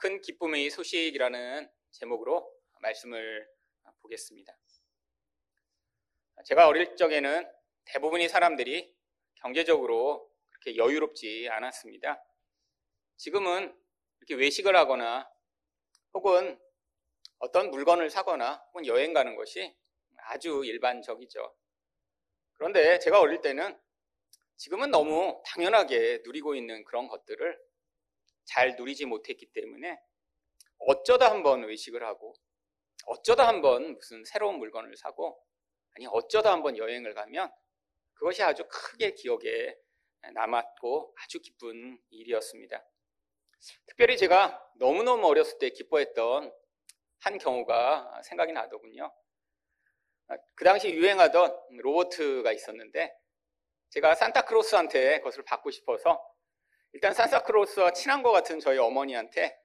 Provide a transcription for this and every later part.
큰 기쁨의 소식이라는 제목으로 말씀을 보겠습니다. 제가 어릴 적에는 대부분의 사람들이 경제적으로 그렇게 여유롭지 않았습니다. 지금은 이렇게 외식을 하거나 혹은 어떤 물건을 사거나 혹은 여행 가는 것이 아주 일반적이죠. 그런데 제가 어릴 때는 지금은 너무 당연하게 누리고 있는 그런 것들을 잘 누리지 못했기 때문에 어쩌다 한번 외식을 하고 어쩌다 한번 무슨 새로운 물건을 사고 아니 어쩌다 한번 여행을 가면 그것이 아주 크게 기억에 남았고 아주 기쁜 일이었습니다. 특별히 제가 너무너무 어렸을 때 기뻐했던 한 경우가 생각이 나더군요. 그 당시 유행하던 로버트가 있었는데 제가 산타크로스한테 그것을 받고 싶어서 일단 산타크로스와 친한 것 같은 저희 어머니한테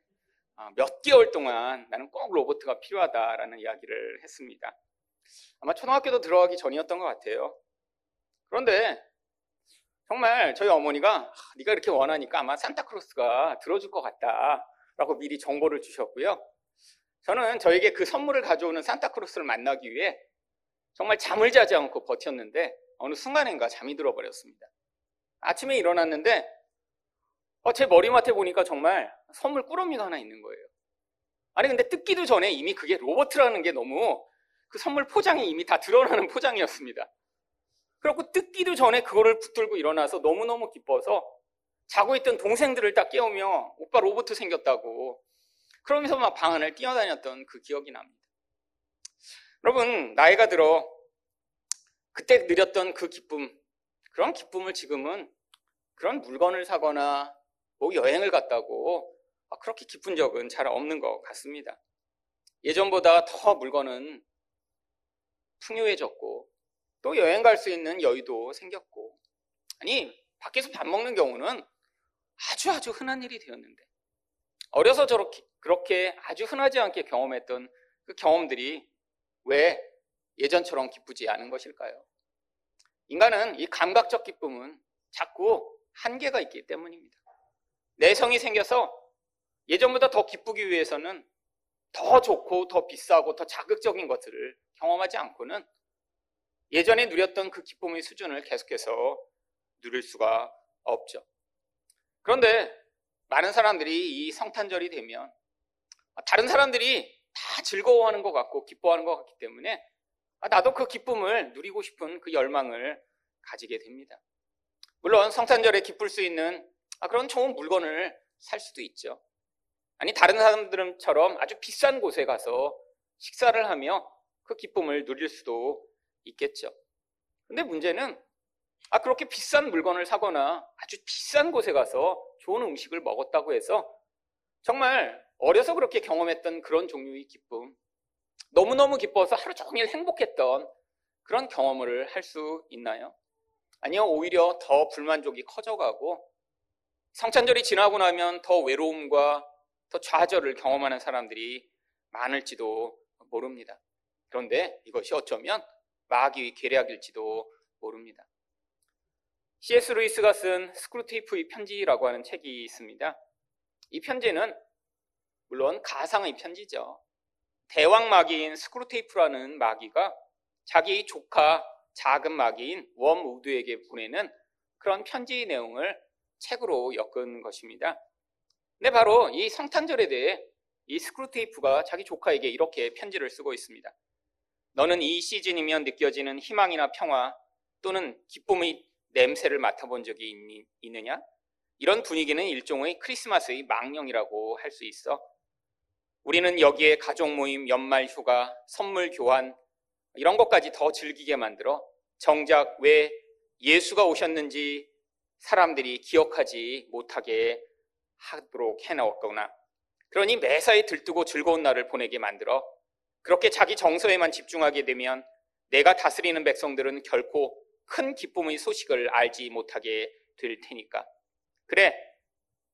어, 몇 개월 동안 나는 꼭 로버트가 필요하다라는 이야기를 했습니다. 아마 초등학교도 들어가기 전이었던 것 같아요. 그런데 정말 저희 어머니가 네가 이렇게 원하니까 아마 산타크로스가 들어줄 것 같다라고 미리 정보를 주셨고요. 저는 저에게 그 선물을 가져오는 산타크로스를 만나기 위해 정말 잠을 자지 않고 버텼는데 어느 순간인가 잠이 들어버렸습니다. 아침에 일어났는데 어, 제 머리맡에 보니까 정말 선물 꾸러미가 하나 있는 거예요. 아니 근데 뜯기도 전에 이미 그게 로버트라는 게 너무 그 선물 포장이 이미 다 드러나는 포장이었습니다. 그리고 뜯기도 전에 그거를 붙들고 일어나서 너무너무 기뻐서 자고 있던 동생들을 딱 깨우며 오빠 로버트 생겼다고 그러면서 막 방 안을 뛰어다녔던 그 기억이 납니다. 여러분 나이가 들어 그때 누렸던 그 기쁨 그런 기쁨을 지금은 그런 물건을 사거나 뭐 여행을 갔다고 그렇게 기쁜 적은 잘 없는 것 같습니다. 예전보다 더 물건은 풍요해졌고 또 여행 갈 수 있는 여유도 생겼고 아니 밖에서 밥 먹는 경우는 아주 아주 흔한 일이 되었는데 어려서 저렇게 그렇게 아주 흔하지 않게 경험했던 그 경험들이 왜 예전처럼 기쁘지 않은 것일까요? 인간은 이 감각적 기쁨은 자꾸 한계가 있기 때문입니다. 내성이 생겨서 예전보다 더 기쁘기 위해서는 더 좋고 더 비싸고 더 자극적인 것들을 경험하지 않고는 예전에 누렸던 그 기쁨의 수준을 계속해서 누릴 수가 없죠. 그런데 많은 사람들이 이 성탄절이 되면 다른 사람들이 다 즐거워하는 것 같고 기뻐하는 것 같기 때문에 나도 그 기쁨을 누리고 싶은 그 열망을 가지게 됩니다. 물론 성탄절에 기쁠 수 있는 그런 좋은 물건을 살 수도 있죠. 아니 다른 사람들처럼 아주 비싼 곳에 가서 식사를 하며 그 기쁨을 누릴 수도 있겠죠. 근데 문제는 아 그렇게 비싼 물건을 사거나 아주 비싼 곳에 가서 좋은 음식을 먹었다고 해서 정말 어려서 그렇게 경험했던 그런 종류의 기쁨 너무너무 기뻐서 하루 종일 행복했던 그런 경험을 할 수 있나요? 아니요, 오히려 더 불만족이 커져가고 성찬절이 지나고 나면 더 외로움과 더 좌절을 경험하는 사람들이 많을지도 모릅니다. 그런데 이것이 어쩌면 마귀의 계략일지도 모릅니다. C.S. 루이스가 쓴 스크루테이프의 편지라고 하는 책이 있습니다. 이 편지는 물론 가상의 편지죠. 대왕 마귀인 스크루테이프라는 마귀가 자기 조카 작은 마귀인 웜우드에게 보내는 그런 편지 내용을 책으로 엮은 것입니다. 근데 바로 이 성탄절에 대해 이 스크루테이프가 자기 조카에게 이렇게 편지를 쓰고 있습니다. 너는 이 시즌이면 느껴지는 희망이나 평화 또는 기쁨의 냄새를 맡아본 적이 있니, 있느냐? 이런 분위기는 일종의 크리스마스의 망령이라고 할 수 있어. 우리는 여기에 가족 모임, 연말 휴가, 선물 교환, 이런 것까지 더 즐기게 만들어 정작 왜 예수가 오셨는지 사람들이 기억하지 못하게 하도록 해놓았거나 그러니 매사에 들뜨고 즐거운 날을 보내게 만들어 그렇게 자기 정서에만 집중하게 되면 내가 다스리는 백성들은 결코 큰 기쁨의 소식을 알지 못하게 될 테니까. 그래,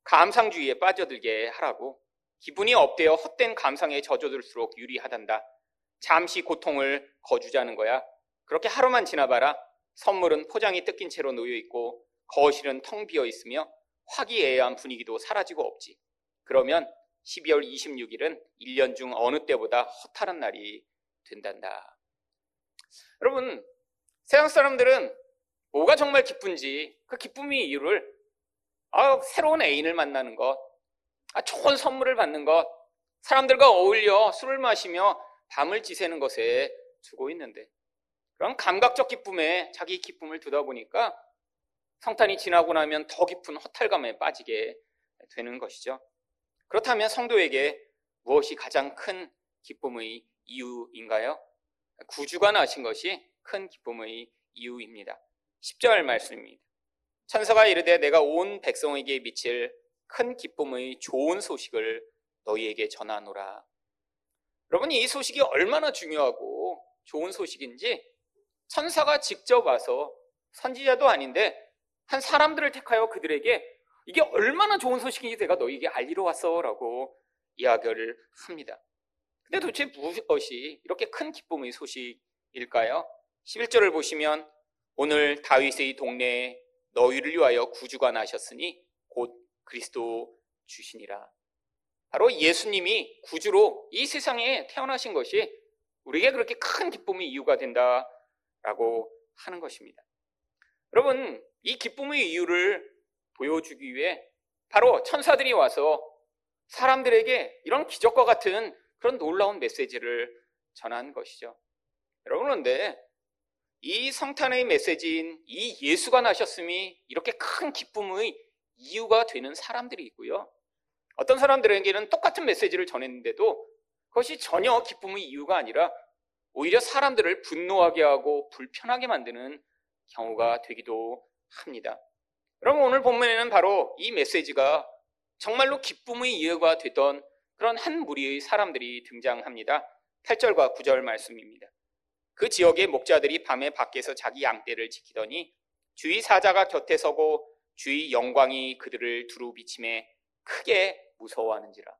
감상주의에 빠져들게 하라고. 기분이 업되어 헛된 감상에 젖어들수록 유리하단다. 잠시 고통을 거주자는 거야. 그렇게 하루만 지나봐라. 선물은 포장이 뜯긴 채로 놓여 있고 거실은 텅 비어 있으며 화기애애한 분위기도 사라지고 없지. 그러면 12월 26일은 1년 중 어느 때보다 허탈한 날이 된단다. 여러분, 세상 사람들은 뭐가 정말 기쁜지 그 기쁨의 이유를 아, 새로운 애인을 만나는 것, 아, 좋은 선물을 받는 것, 사람들과 어울려 술을 마시며 밤을 지새는 것에 두고 있는데 그런 감각적 기쁨에 자기 기쁨을 두다 보니까 성탄이 지나고 나면 더 깊은 허탈감에 빠지게 되는 것이죠. 그렇다면 성도에게 무엇이 가장 큰 기쁨의 이유인가요? 구주가 나신 것이 큰 기쁨의 이유입니다. 10절 말씀입니다. 천사가 이르되 내가 온 백성에게 미칠 큰 기쁨의 좋은 소식을 너희에게 전하노라. 여러분 이 소식이 얼마나 중요하고 좋은 소식인지 천사가 직접 와서 선지자도 아닌데 한 사람들을 택하여 그들에게 이게 얼마나 좋은 소식인지 내가 너희에게 알리러 왔어라고 이야기를 합니다. 근데 도대체 무엇이 이렇게 큰 기쁨의 소식일까요? 11절을 보시면 오늘 다윗의 동네에 너희를 위하여 구주가 나셨으니 곧 그리스도 주시니라. 바로 예수님이 구주로 이 세상에 태어나신 것이 우리에게 그렇게 큰 기쁨의 이유가 된다라고 하는 것입니다. 여러분, 이 기쁨의 이유를 보여주기 위해 바로 천사들이 와서 사람들에게 이런 기적과 같은 그런 놀라운 메시지를 전한 것이죠. 여러분, 그런데 이 성탄의 메시지인 이 예수가 나셨음이 이렇게 큰 기쁨의 이유가 되는 사람들이 있고요. 어떤 사람들에게는 똑같은 메시지를 전했는데도 그것이 전혀 기쁨의 이유가 아니라 오히려 사람들을 분노하게 하고 불편하게 만드는 경우가 되기도 합니다. 여러분 오늘 본문에는 바로 이 메시지가 정말로 기쁨의 이유가 되던 그런 한 무리의 사람들이 등장합니다. 8절과 9절 말씀입니다. 그 지역의 목자들이 밤에 밖에서 자기 양떼를 지키더니 주의 사자가 곁에 서고 주의 영광이 그들을 두루 비침에 크게 무서워하는지라.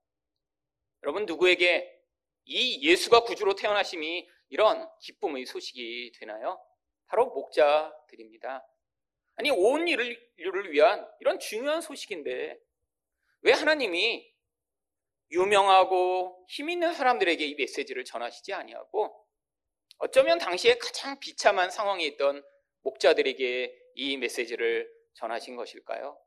여러분 누구에게 이 예수가 구주로 태어나심이 이런 기쁨의 소식이 되나요? 바로 목자들입니다. 아니 온 인류를 위한 이런 중요한 소식인데 왜 하나님이 유명하고 힘 있는 사람들에게 이 메시지를 전하시지 아니하고 어쩌면 당시에 가장 비참한 상황에 있던 목자들에게 이 메시지를 전하신 것일까요?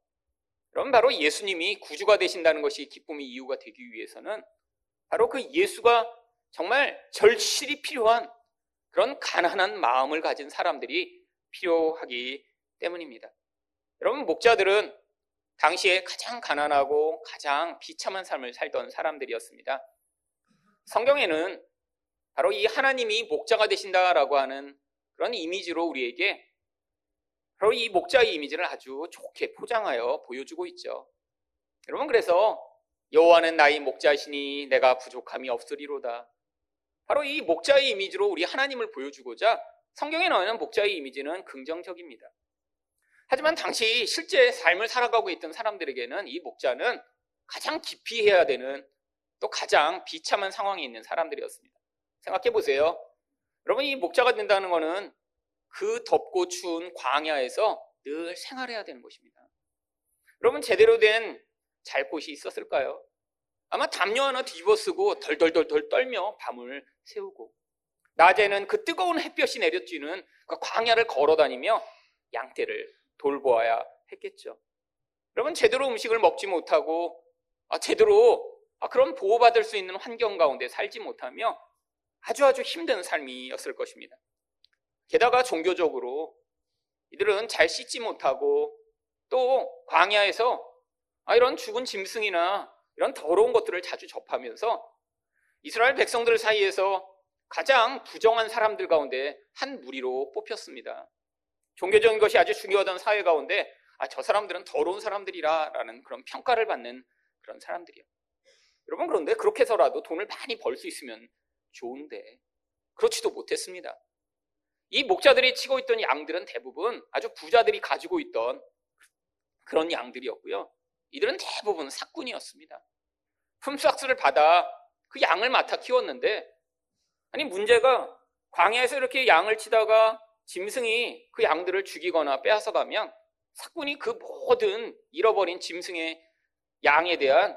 그럼 바로 예수님이 구주가 되신다는 것이 기쁨의 이유가 되기 위해서는 바로 그 예수가 정말 절실히 필요한 그런 가난한 마음을 가진 사람들이 필요하기 때문입니다. 여러분, 목자들은 당시에 가장 가난하고 가장 비참한 삶을 살던 사람들이었습니다. 성경에는 바로 이 하나님이 목자가 되신다라고 하는 그런 이미지로 우리에게 바로 이 목자의 이미지를 아주 좋게 포장하여 보여주고 있죠. 여러분 그래서 여호와는 나의 목자시니 내가 부족함이 없으리로다. 바로 이 목자의 이미지로 우리 하나님을 보여주고자 성경에 나오는 목자의 이미지는 긍정적입니다. 하지만 당시 실제 삶을 살아가고 있던 사람들에게는 이 목자는 가장 깊이 해야 되는 또 가장 비참한 상황에 있는 사람들이었습니다. 생각해 보세요. 여러분, 이 목자가 된다는 것은 그 덥고 추운 광야에서 늘 생활해야 되는 것입니다. 여러분, 제대로 된 잘 곳이 있었을까요? 아마 담요 하나 뒤집어 쓰고 덜덜덜덜 떨며 밤을 새우고 낮에는 그 뜨거운 햇볕이 내려쬐는 그 광야를 걸어 다니며 양떼를 돌보아야 했겠죠. 여러분, 제대로 음식을 먹지 못하고 아, 제대로 아, 그런 보호받을 수 있는 환경 가운데 살지 못하며 아주 아주 힘든 삶이었을 것입니다. 게다가 종교적으로 이들은 잘 씻지 못하고 또 광야에서 아, 이런 죽은 짐승이나 이런 더러운 것들을 자주 접하면서 이스라엘 백성들 사이에서 가장 부정한 사람들 가운데 한 무리로 뽑혔습니다. 종교적인 것이 아주 중요하던 사회 가운데 아, 저 사람들은 더러운 사람들이라라는 그런 평가를 받는 그런 사람들이요. 여러분 그런데 그렇게 해서라도 돈을 많이 벌 수 있으면 좋은데 그렇지도 못했습니다. 이 목자들이 치고 있던 양들은 대부분 아주 부자들이 가지고 있던 그런 양들이었고요. 이들은 대부분 사꾼이었습니다. 품삯을 받아 그 양을 맡아 키웠는데 아니 문제가 광야에서 이렇게 양을 치다가 짐승이 그 양들을 죽이거나 빼앗아 가면 사꾼이 그 모든 잃어버린 짐승의 양에 대한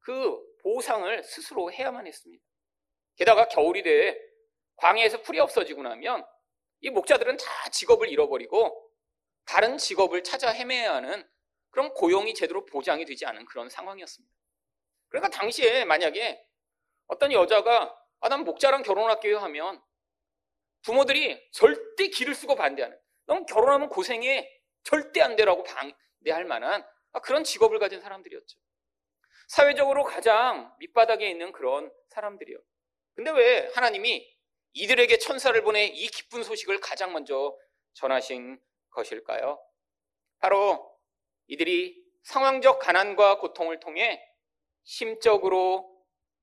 그 보상을 스스로 해야만 했습니다. 게다가 겨울이 돼 광야에서 풀이 없어지고 나면 이 목자들은 다 직업을 잃어버리고 다른 직업을 찾아 헤매야 하는 그런 고용이 제대로 보장이 되지 않은 그런 상황이었습니다. 그러니까 당시에 만약에 어떤 여자가 아, 난 목자랑 결혼할게요 하면 부모들이 절대 길을 쓰고 반대하는 넌 결혼하면 고생해 절대 안 되라고 반대할 만한 아, 그런 직업을 가진 사람들이었죠. 사회적으로 가장 밑바닥에 있는 그런 사람들이요. 근데 왜 하나님이 이들에게 천사를 보내 이 기쁜 소식을 가장 먼저 전하신 것일까요? 바로 이들이 상황적 가난과 고통을 통해 심적으로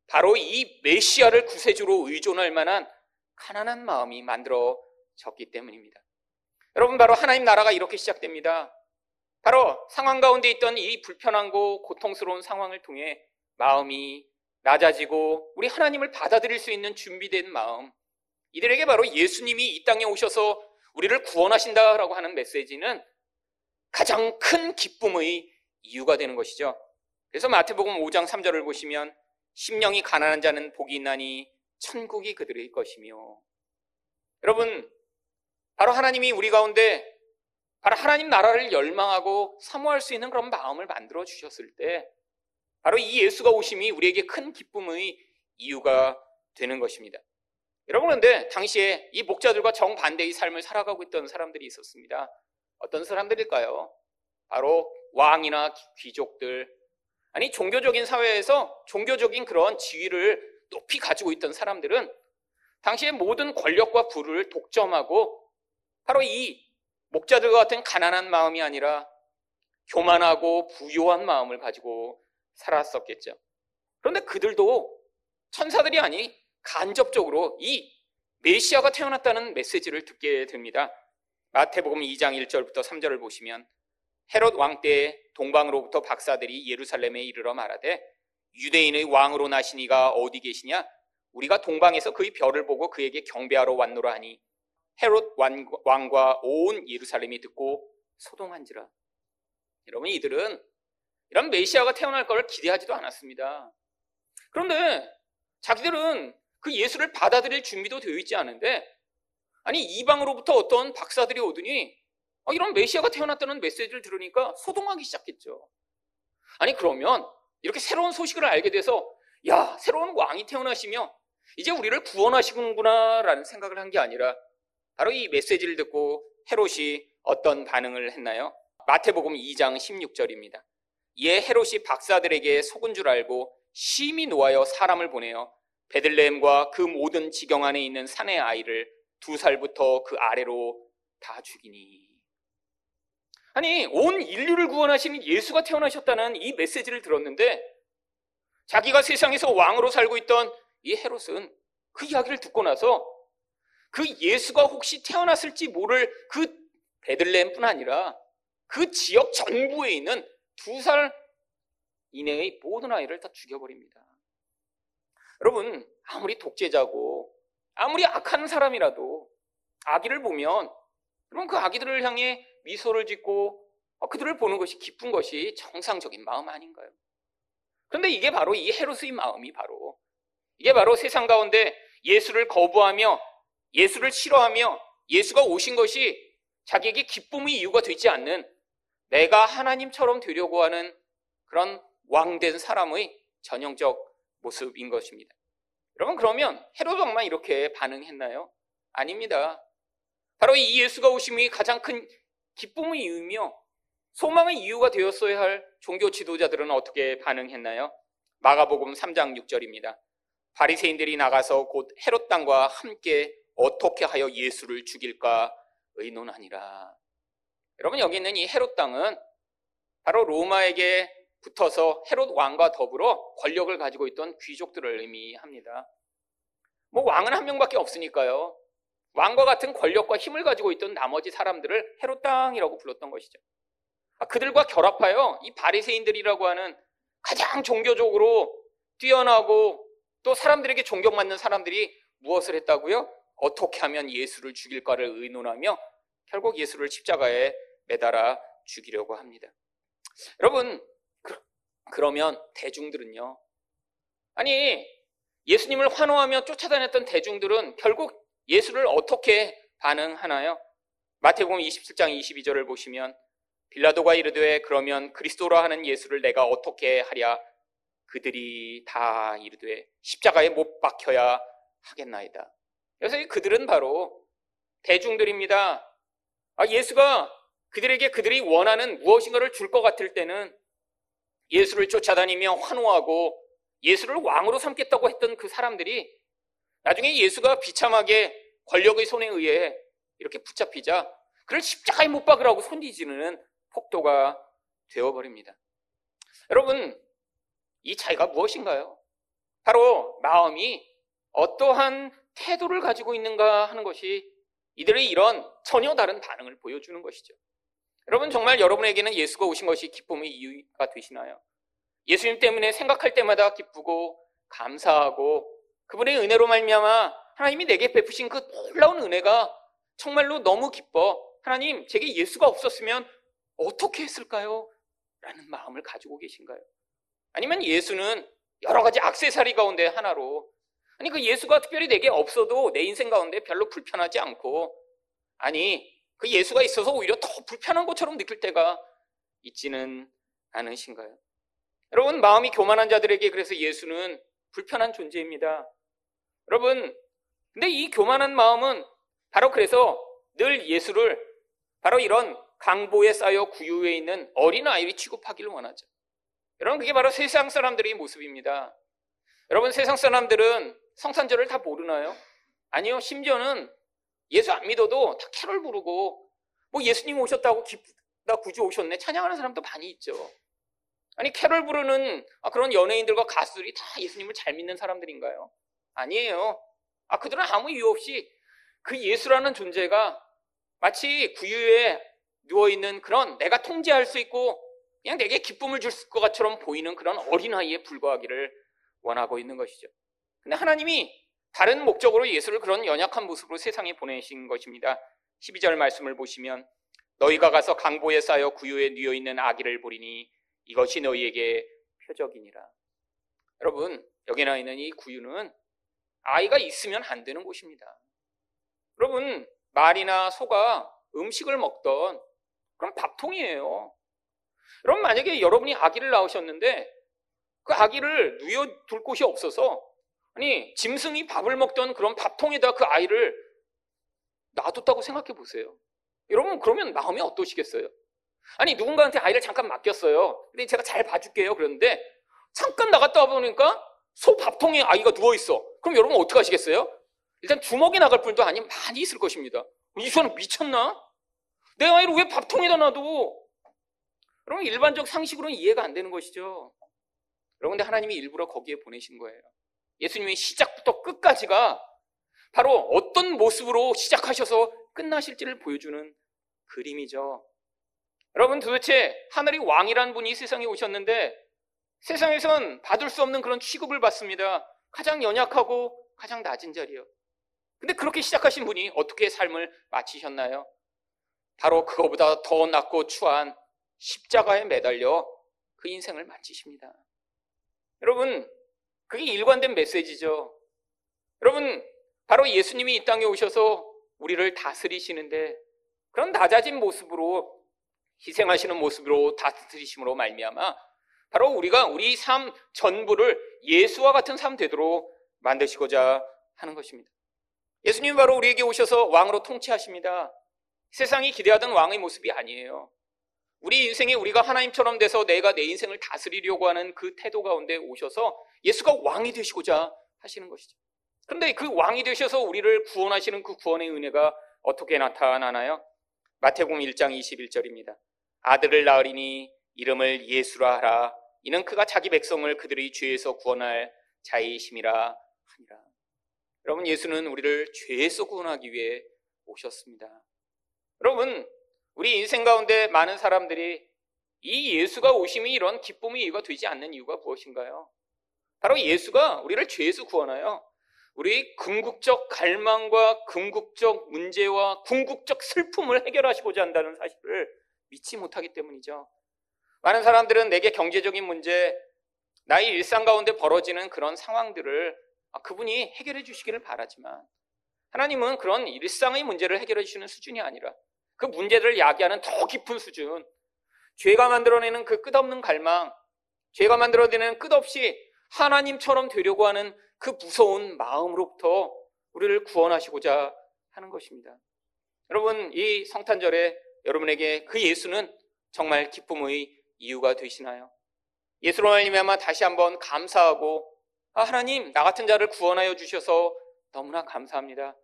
바로 이 메시아를 구세주로 의존할 만한 가난한 마음이 만들어졌기 때문입니다. 여러분, 바로 하나님 나라가 이렇게 시작됩니다. 바로 상황 가운데 있던 이 불편하고 고통스러운 상황을 통해 마음이 낮아지고 우리 하나님을 받아들일 수 있는 준비된 마음, 이들에게 바로 예수님이 이 땅에 오셔서 우리를 구원하신다라고 하는 메시지는 가장 큰 기쁨의 이유가 되는 것이죠. 그래서 마태복음 5장 3절을 보시면 심령이 가난한 자는 복이 있나니 천국이 그들의 것이며 여러분 바로 하나님이 우리 가운데 바로 하나님 나라를 열망하고 사모할 수 있는 그런 마음을 만들어 주셨을 때 바로 이 예수가 오심이 우리에게 큰 기쁨의 이유가 되는 것입니다. 여러분 그런데 당시에 이 목자들과 정반대의 삶을 살아가고 있던 사람들이 있었습니다. 어떤 사람들일까요? 바로 왕이나 귀족들 아니 종교적인 사회에서 종교적인 그런 지위를 높이 가지고 있던 사람들은 당시의 모든 권력과 부를 독점하고 바로 이 목자들과 같은 가난한 마음이 아니라 교만하고 부요한 마음을 가지고 살았었겠죠. 그런데 그들도 천사들이 아니 간접적으로 이 메시아가 태어났다는 메시지를 듣게 됩니다. 마태복음 2장 1절부터 3절을 보시면 헤롯 왕 때 동방으로부터 박사들이 예루살렘에 이르러 말하되 유대인의 왕으로 나시니가 어디 계시냐? 우리가 동방에서 그의 별을 보고 그에게 경배하러 왔노라 하니 헤롯 왕과 온 예루살렘이 듣고 소동한지라. 여러분 이들은 이런 메시아가 태어날 걸 기대하지도 않았습니다. 그런데 자기들은 그 예수를 받아들일 준비도 되어 있지 않은데 아니 이방으로부터 어떤 박사들이 오더니 어, 이런 메시아가 태어났다는 메시지를 들으니까 소동하기 시작했죠. 아니 그러면 이렇게 새로운 소식을 알게 돼서 야 새로운 왕이 태어나시며 이제 우리를 구원하시는구나라는 생각을 한 게 아니라 바로 이 메시지를 듣고 헤롯이 어떤 반응을 했나요? 마태복음 2장 16절입니다. 이에 헤롯이 박사들에게 속은 줄 알고 심히 놓아여 사람을 보내어 베들레헴과 그 모든 지경 안에 있는 산의 아이를 두 살부터 그 아래로 다 죽이니. 아니, 온 인류를 구원하시는 예수가 태어나셨다는 이 메시지를 들었는데 자기가 세상에서 왕으로 살고 있던 이 헤롯은 그 이야기를 듣고 나서 그 예수가 혹시 태어났을지 모를 그 베들레헴뿐 아니라 그 지역 전부에 있는 두 살 이내의 모든 아이를 다 죽여버립니다. 여러분, 아무리 독재자고, 아무리 악한 사람이라도 아기를 보면, 그럼 그 아기들을 향해 미소를 짓고 어, 그들을 보는 것이 기쁜 것이 정상적인 마음 아닌가요? 그런데 이게 바로 이 헤로스의 마음이 바로 이게 바로 세상 가운데 예수를 거부하며 예수를 싫어하며 예수가 오신 것이 자기에게 기쁨의 이유가 되지 않는 내가 하나님처럼 되려고 하는 그런 왕된 사람의 전형적 모습인 것입니다. 여러분 그러면 헤로드 왕만 이렇게 반응했나요? 아닙니다. 바로 이 예수가 오심이 가장 큰 기쁨의 이유며 소망의 이유가 되었어야 할 종교 지도자들은 어떻게 반응했나요? 마가복음 3장 6절입니다. 바리새인들이 나가서 곧 헤롯 땅과 함께 어떻게 하여 예수를 죽일까 의논하니라. 여러분 여기 있는 이 헤롯 땅은 바로 로마에게 붙어서 헤롯 왕과 더불어 권력을 가지고 있던 귀족들을 의미합니다. 뭐 왕은 한 명밖에 없으니까요. 왕과 같은 권력과 힘을 가지고 있던 나머지 사람들을 헤롯 땅이라고 불렀던 것이죠. 아, 그들과 결합하여 이 바리새인들이라고 하는 가장 종교적으로 뛰어나고 또 사람들에게 존경받는 사람들이 무엇을 했다고요? 어떻게 하면 예수를 죽일까를 의논하며 결국 예수를 십자가에 매달아 죽이려고 합니다. 여러분, 그, 러면 대중들은요, 아니, 예수님을 환호하며 쫓아다녔던 대중들은 결국 예수를 어떻게 반응하나요? 마태복음 27장 22절을 보시면 빌라도가 이르되 그러면 그리스도라 하는 예수를 내가 어떻게 하랴 그들이 다 이르되 십자가에 못 박혀야 하겠나이다. 그래서 그들은 바로 대중들입니다. 아, 예수가 그들에게 그들이 원하는 무엇인가를 줄 것 같을 때는 예수를 쫓아다니며 환호하고 예수를 왕으로 삼겠다고 했던 그 사람들이 나중에 예수가 비참하게 권력의 손에 의해 이렇게 붙잡히자 그를 십자가에 못 박으라고 손디지는 폭도가 되어버립니다. 여러분, 이 차이가 무엇인가요? 바로 마음이 어떠한 태도를 가지고 있는가 하는 것이 이들의 이런 전혀 다른 반응을 보여주는 것이죠. 여러분 정말 여러분에게는 예수가 오신 것이 기쁨의 이유가 되시나요? 예수님 때문에 생각할 때마다 기쁘고 감사하고 그분의 은혜로 말미암아 하나님이 내게 베푸신 그 놀라운 은혜가 정말로 너무 기뻐. 하나님, 제게 예수가 없었으면 어떻게 했을까요? 라는 마음을 가지고 계신가요? 아니면 예수는 여러 가지 악세사리 가운데 하나로 아니 그 예수가 특별히 내게 없어도 내 인생 가운데 별로 불편하지 않고 아니 그 예수가 있어서 오히려 더 불편한 것처럼 느낄 때가 있지는 않으신가요? 여러분 마음이 교만한 자들에게 그래서 예수는 불편한 존재입니다. 여러분 근데 이 교만한 마음은 바로 그래서 늘 예수를 바로 이런 강보에 쌓여 구유에 있는 어린 아이를 취급하기를 원하죠. 여러분 그게 바로 세상 사람들의 모습입니다. 여러분 세상 사람들은 성탄절을 다 모르나요? 아니요. 심지어는 예수 안 믿어도 다 캐롤 부르고 뭐 예수님 오셨다고 기쁘다 구주 오셨네 찬양하는 사람도 많이 있죠. 아니 캐롤 부르는 아, 그런 연예인들과 가수들이 다 예수님을 잘 믿는 사람들인가요? 아니에요. 아 그들은 아무 이유 없이 그 예수라는 존재가 마치 구유에 누워 있는 그런 내가 통제할 수 있고 그냥 내게 기쁨을 줄 것처럼 보이는 그런 어린아이에 불과하기를 원하고 있는 것이죠. 근데 하나님이 다른 목적으로 예수를 그런 연약한 모습으로 세상에 보내신 것입니다. 12절 말씀을 보시면 너희가 가서 강보에 쌓여 구유에 뉘어 있는 아기를 보리니 이것이 너희에게 표적이니라. 여러분, 여기 나 있는 이 구유는 아이가 있으면 안 되는 곳입니다. 여러분, 말이나 소가 음식을 먹던 그런 밥통이에요. 여러분 만약에 여러분이 아기를 낳으셨는데 그 아기를 누워둘 곳이 없어서 아니 짐승이 밥을 먹던 그런 밥통에다 그 아이를 놔뒀다고 생각해 보세요. 여러분 그러면 마음이 어떠시겠어요? 아니 누군가한테 아이를 잠깐 맡겼어요. 근데 제가 잘 봐줄게요. 그런데 잠깐 나갔다 와 보니까 소 밥통에 아이가 누워 있어. 그럼 여러분 어떻게 하시겠어요? 일단 주먹이 나갈 뿐도 아니면 많이 있을 것입니다. 이 사람 미쳤나? 내 아이를 왜 밥통에다 놔도 여러분 일반적 상식으로는 이해가 안 되는 것이죠. 여러분 근데 하나님이 일부러 거기에 보내신 거예요. 예수님의 시작부터 끝까지가 바로 어떤 모습으로 시작하셔서 끝나실지를 보여주는 그림이죠. 여러분 도대체 하늘의 왕이란 분이 세상에 오셨는데 세상에선 받을 수 없는 그런 취급을 받습니다. 가장 연약하고 가장 낮은 자리요. 근데 그렇게 시작하신 분이 어떻게 삶을 마치셨나요? 바로 그거보다 더 낮고 추한 십자가에 매달려 그 인생을 마치십니다. 여러분, 그게 일관된 메시지죠. 여러분, 바로 예수님이 이 땅에 오셔서 우리를 다스리시는데 그런 낮아진 모습으로 희생하시는 모습으로 다스리심으로 말미암아 바로 우리가 우리 삶 전부를 예수와 같은 삶 되도록 만드시고자 하는 것입니다. 예수님 바로 우리에게 오셔서 왕으로 통치하십니다. 세상이 기대하던 왕의 모습이 아니에요. 우리 인생에 우리가 하나님처럼 돼서 내가 내 인생을 다스리려고 하는 그 태도 가운데 오셔서 예수가 왕이 되시고자 하시는 것이죠. 그런데 그 왕이 되셔서 우리를 구원하시는 그 구원의 은혜가 어떻게 나타나나요? 마태복음 1장 21절입니다. 아들을 낳으리니 이름을 예수라 하라. 이는 그가 자기 백성을 그들의 죄에서 구원할 자이심이라 하니라. 여러분 예수는 우리를 죄에서 구원하기 위해 오셨습니다. 여러분 우리 인생 가운데 많은 사람들이 이 예수가 오심이 이런 기쁨의 이유가 되지 않는 이유가 무엇인가요? 바로 예수가 우리를 죄에서 구원하여 우리 궁극적 갈망과 궁극적 문제와 궁극적 슬픔을 해결하시고자 한다는 사실을 믿지 못하기 때문이죠. 많은 사람들은 내게 경제적인 문제, 나의 일상 가운데 벌어지는 그런 상황들을 아, 그분이 해결해 주시기를 바라지만 하나님은 그런 일상의 문제를 해결해 주시는 수준이 아니라 그 문제들을 야기하는 더 깊은 수준, 죄가 만들어내는 그 끝없는 갈망, 죄가 만들어내는 끝없이 하나님처럼 되려고 하는 그 무서운 마음으로부터 우리를 구원하시고자 하는 것입니다. 여러분, 이 성탄절에 여러분에게 그 예수는 정말 기쁨의 이유가 되시나요? 예수로 말미암아 다시 한번 감사하고 아, 하나님 나 같은 자를 구원하여 주셔서 너무나 감사합니다.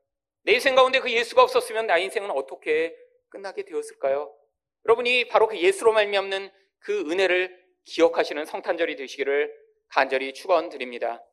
내 인생 가운데 그 예수가 없었으면 나 인생은 어떻게 끝나게 되었을까요? 여러분이 바로 그 예수로 말미암는 그 은혜를 기억하시는 성탄절이 되시기를 간절히 축원드립니다.